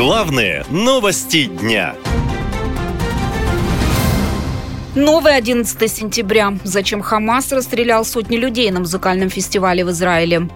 Главные новости дня. Новый 11 сентября. Зачем Хамас расстрелял сотни людей на музыкальном фестивале в Израиле?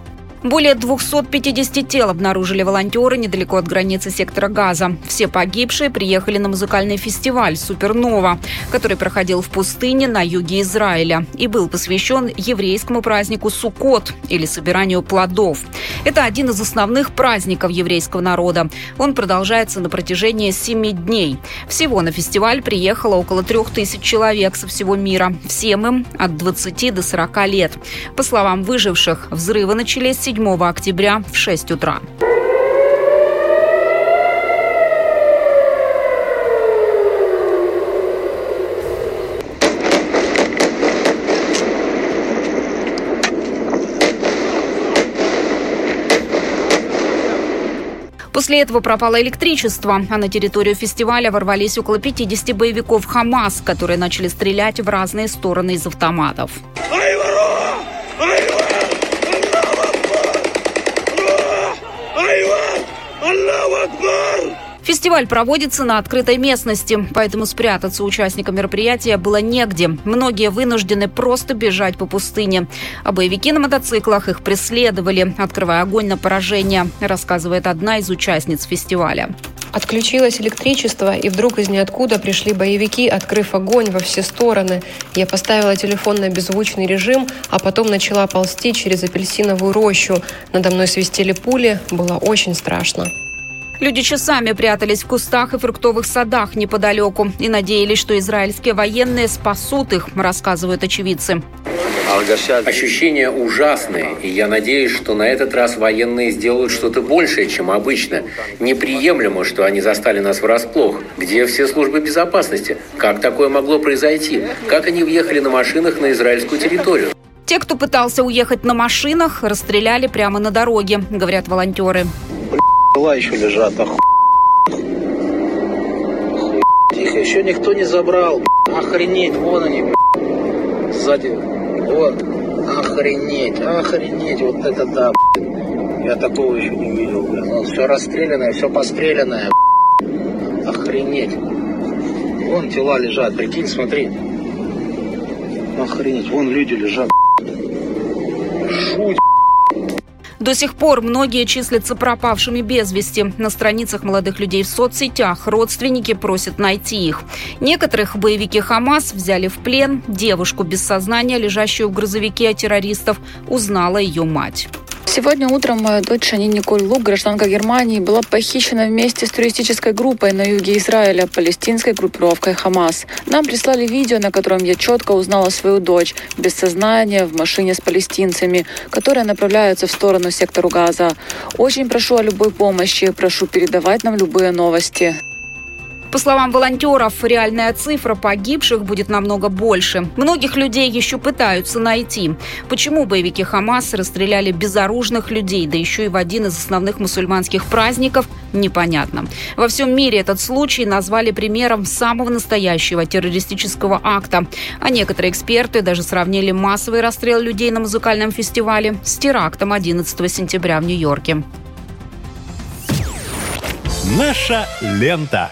Более 250 тел обнаружили волонтеры недалеко от границы сектора Газа. Все погибшие приехали на музыкальный фестиваль «Супернова», который проходил в пустыне на юге Израиля и был посвящен еврейскому празднику Суккот или собиранию плодов. Это один из основных праздников еврейского народа. Он продолжается на протяжении семи дней. Всего на фестиваль приехало около трех тысяч человек со всего мира. Всем им от 20 до 40 лет. По словам выживших, взрывы начались 7 октября в 6 утра. После этого пропало электричество, а на территорию фестиваля ворвались около 50 боевиков «Хамас», которые начали стрелять в разные стороны из автоматов. Фестиваль проводится на открытой местности, поэтому спрятаться участникам мероприятия было негде. Многие вынуждены просто бежать по пустыне. А боевики на мотоциклах их преследовали, открывая огонь на поражение, рассказывает одна из участниц фестиваля. Отключилось электричество, и вдруг из ниоткуда пришли боевики, открыв огонь во все стороны. Я поставила телефон на беззвучный режим, а потом начала ползти через апельсиновую рощу. Надо мной свистели пули, было очень страшно. Люди часами прятались в кустах и фруктовых садах неподалеку и надеялись, что израильские военные спасут их, рассказывают очевидцы. Ощущения ужасные, и я надеюсь, что на этот раз военные сделают что-то большее, чем обычно. Неприемлемо, что они застали нас врасплох. Где все службы безопасности? Как такое могло произойти? Как они въехали на машинах на израильскую территорию? Те, кто пытался уехать на машинах, расстреляли прямо на дороге, говорят волонтеры. Тела еще лежат, оху... Тихо, еще никто не забрал. Охренеть, вон они, сзади. Вот, охренеть, охренеть, вот это да, Я такого еще не видел, блин. Ну, все расстрелянное, все пострелянное, Охренеть. Вон тела лежат, прикинь, смотри. Охренеть, вон люди лежат. Жуть, до сих пор многие числятся пропавшими без вести. На страницах молодых людей в соцсетях родственники просят найти их. Некоторых боевики Хамас взяли в плен. Девушку без сознания, лежащую в грузовике террористов, узнала ее мать. Сегодня утром моя дочь Шани Николь Лук, гражданка Германии, была похищена вместе с туристической группой на юге Израиля, палестинской группировкой Хамас. Нам прислали видео, на котором я четко узнала свою дочь, без сознания, в машине с палестинцами, которые направляются в сторону сектора Газа. Очень прошу о любой помощи, прошу передавать нам любые новости. По словам волонтеров, реальная цифра погибших будет намного больше. Многих людей еще пытаются найти. Почему боевики Хамас расстреляли безоружных людей, да еще и в один из основных мусульманских праздников, непонятно. Во всем мире этот случай назвали примером самого настоящего террористического акта. А некоторые эксперты даже сравнили массовый расстрел людей на музыкальном фестивале с терактом 11 сентября в Нью-Йорке. Наша лента.